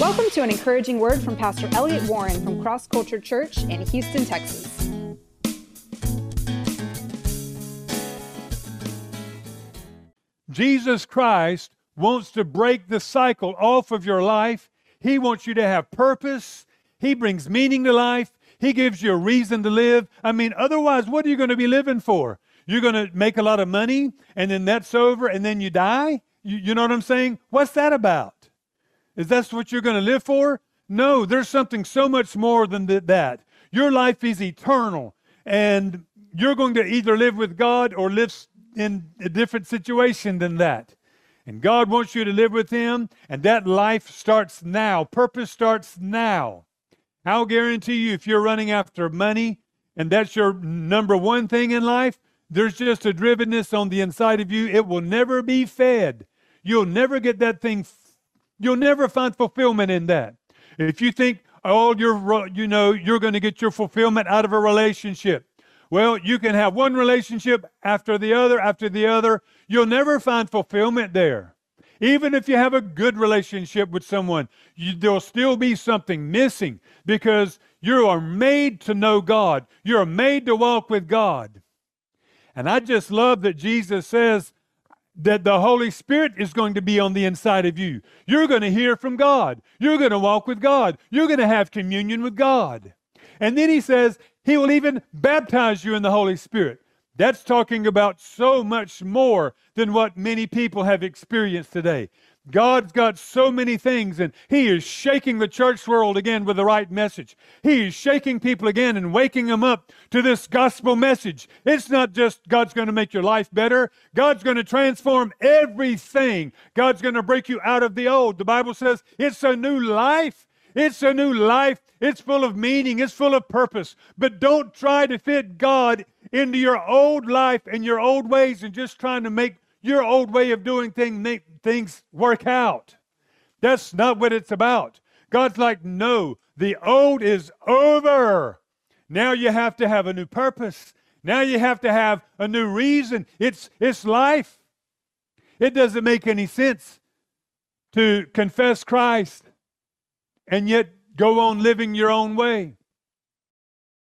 Welcome to an encouraging word from Pastor Elliot Warren from Cross Culture Church in Houston, Texas. Jesus Christ wants to break the cycle off of your life. He wants you to have purpose. He brings meaning to life. He gives you a reason to live. I mean, otherwise, what are you going to be living for? You're going to make a lot of money and then that's over and then you die? You, you know what I'm saying? What's that about? Is that what you're going to live for? No, there's something so much more than that. Your life is eternal and you're going to either live with God or live in a different situation than that. And God wants you to live with Him, and that life starts now. Purpose starts now. I'll guarantee you, if you're running after money and that's your number one thing in life, there's just a drivenness on the inside of you. It will never be fed. You'll never get that thing, you'll never find fulfillment in that. If you think oh, all your, you know, you're going to get your fulfillment out of a relationship, well, you can have one relationship after the other, after the other. You'll never find fulfillment there. Even if you have a good relationship with someone, you, there'll still be something missing because you are made to know God. You're made to walk with God. And I just love that Jesus says that the Holy Spirit is going to be on the inside of you. You're going to hear from God. You're going to walk with God. You're going to have communion with God. And then he says, He will even baptize you in the Holy Spirit. That's talking about so much more than what many people have experienced today. God's got so many things, and He is shaking the church world again with the right message. He is shaking people again and waking them up to this gospel message. It's not just God's going to make your life better, God's going to transform everything. God's going to break you out of the old. The Bible says it's a new life. It's a new life. It's full of meaning. It's full of purpose. But don't try to fit God into your old life and your old ways and just trying to make your old way of doing things make things work out. That's not what it's about. God's like, no, the old is over. Now you have to have a new purpose. Now you have to have a new reason. It's it's life. It doesn't make any sense to confess Christ and yet go on living your own way.